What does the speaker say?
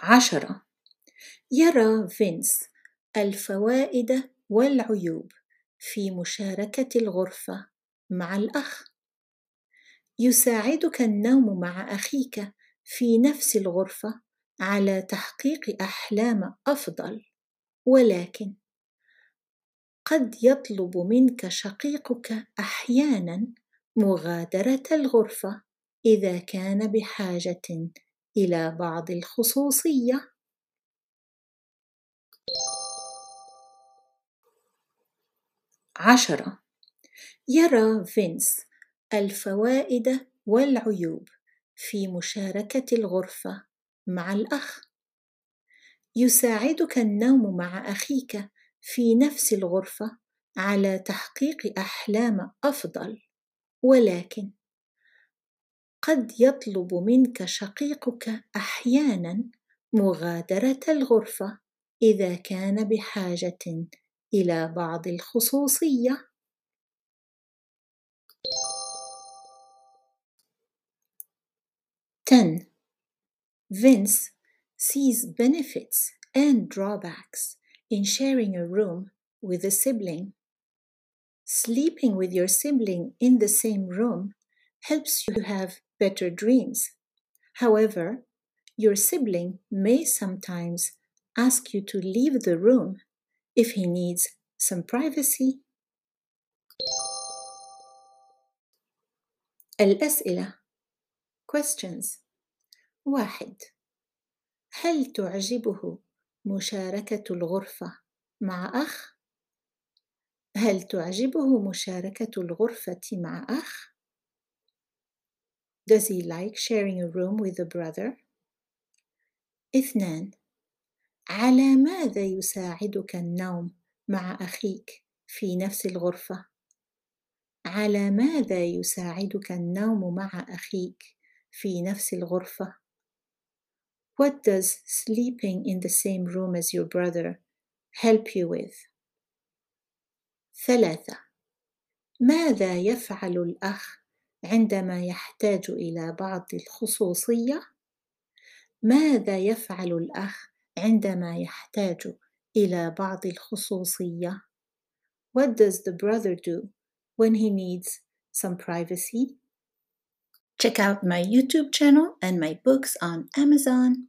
عشرة. يرى فينس الفوائد والعيوب في مشاركة الغرفة مع الأخ. يساعدك النوم مع أخيك في نفس الغرفة على تحقيق أحلام أفضل. ولكن قد يطلب منك شقيقك أحيانا مغادرة الغرفة إذا كان بحاجة إلى بعض الخصوصية. عشرة يرى فينس الفوائد والعيوب في مشاركة الغرفة مع الأخ يساعدك النوم مع أخيك في نفس الغرفة على تحقيق أحلام أفضل ولكن قد يطلب منك شقيقك أحيانا مغادرة الغرفة إذا كان بحاجة إلى بعض الخصوصية. 10. Vince sees benefits and drawbacks in sharing a room with a sibling. Sleeping with your sibling in the same room helps you have better dreams. However, your sibling may sometimes ask you to leave the room if he needs some privacy. الأسئلة questions واحد هل تعجبه مشاركة الغرفة مع أخ؟ هل تعجبه مشاركة الغرفة مع أخ؟ Does he like sharing a room with a brother? اثنان على ماذا يساعدك النوم مع أخيك في نفس الغرفة؟ على ماذا يساعدك النوم مع أخيك في نفس الغرفة؟ What does sleeping in the same room as your brother help you with? ثلاثة ماذا يفعل الأخ عندما يحتاج إلى بعض الخصوصية؟ ماذا يفعل الأخ عندما يحتاج إلى بعض الخصوصية؟ What does the brother do when he needs some privacy? Check out my YouTube channel and my books on Amazon.